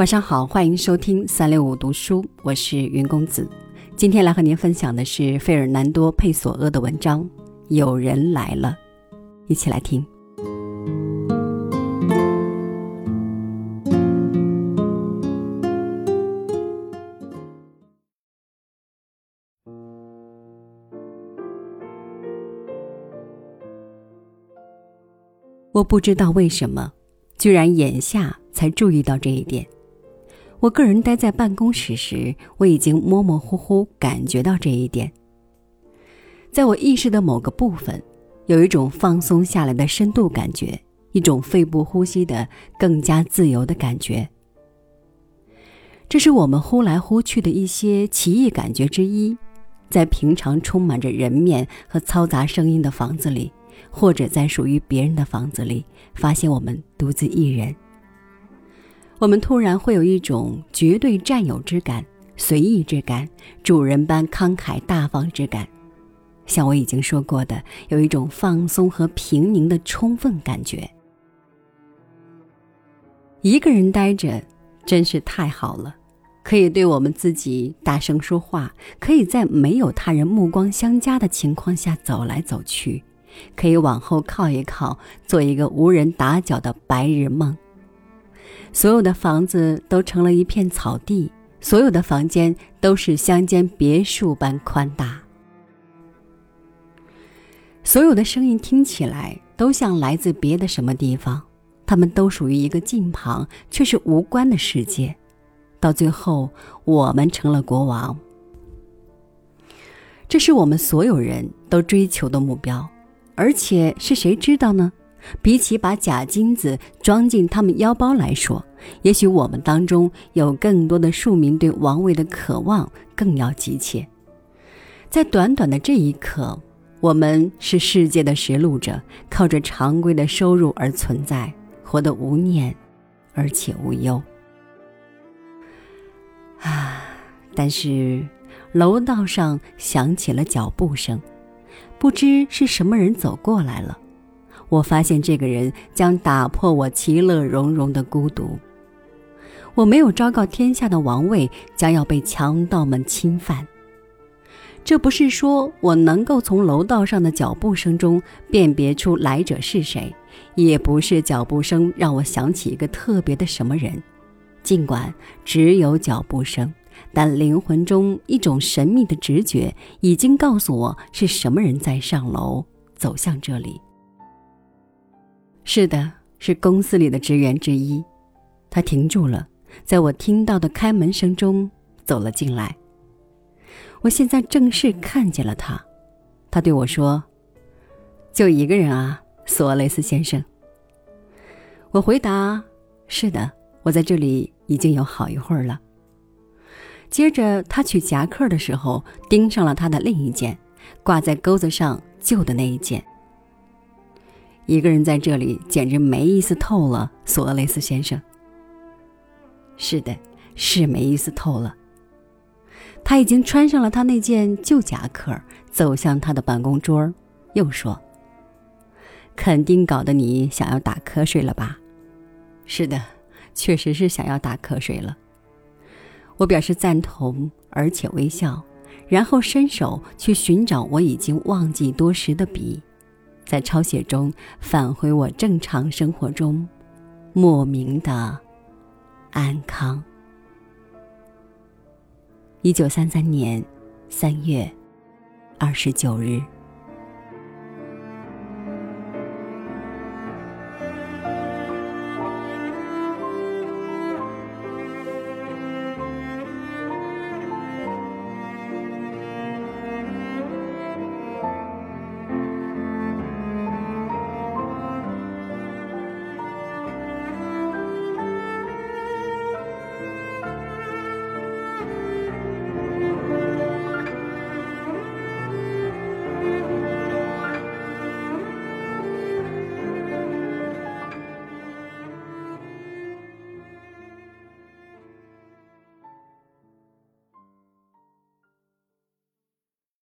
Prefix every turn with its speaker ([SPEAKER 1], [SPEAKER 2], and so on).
[SPEAKER 1] 晚上好，欢迎收听三六五读书，我是云公子。今天来和您分享的是费尔南多·佩索阿的文章《有人来了》，一起来听。我不知道为什么，居然眼下才注意到这一点。我个人待在办公室时，我已经模模糊糊感觉到这一点。在我意识的某个部分，有一种放松下来的深度感觉，一种肺部呼吸的更加自由的感觉。这是我们呼来呼去的一些奇异感觉之一。在平常充满着人面和嘈杂声音的房子里，或者在属于别人的房子里，发现我们独自一人。我们突然会有一种绝对占有之感、随意之感、主人般慷慨大方之感，像我已经说过的，有一种放松和平宁的充分感觉。一个人待着真是太好了，可以对我们自己大声说话，可以在没有他人目光相加的情况下走来走去，可以往后靠一靠，做一个无人打搅的白日梦。所有的房子都成了一片草地，所有的房间都是乡间别墅般宽大。所有的声音听起来都像来自别的什么地方，它们都属于一个近旁却是无关的世界。到最后，我们成了国王。这是我们所有人都追求的目标，而且是谁知道呢？比起把假金子装进他们腰包来说，也许我们当中有更多的庶民对王位的渴望更要急切。在短短的这一刻，我们是世界的实录者，靠着常规的收入而存在，活得无念，而且无忧。啊！但是楼道上响起了脚步声，不知是什么人走过来了。我发现这个人将打破我其乐融融的孤独。我没有昭告天下的王位将要被强盗们侵犯。这不是说我能够从楼道上的脚步声中辨别出来者是谁，也不是脚步声让我想起一个特别的什么人。尽管只有脚步声，但灵魂中一种神秘的直觉已经告诉我是什么人在上楼走向这里。是的，是公司里的职员之一。他停住了，在我听到的开门声中走了进来。我现在正式看见了他。他对我说：“就一个人啊，索雷斯先生。”我回答：“是的，我在这里已经有好一会儿了。”接着，他取夹克的时候盯上了他的另一件，挂在钩子上旧的那一件。一个人在这里简直没意思透了，索厄雷斯先生。是的，是没意思透了。他已经穿上了他那件旧夹克，走向他的办公桌，又说：“肯定搞得你想要打瞌睡了吧？”是的，确实是想要打瞌睡了。我表示赞同，而且微笑，然后伸手去寻找我已经忘记多时的笔。在抄写中返回我正常生活中莫名的安康。一九三三年三月二十九日。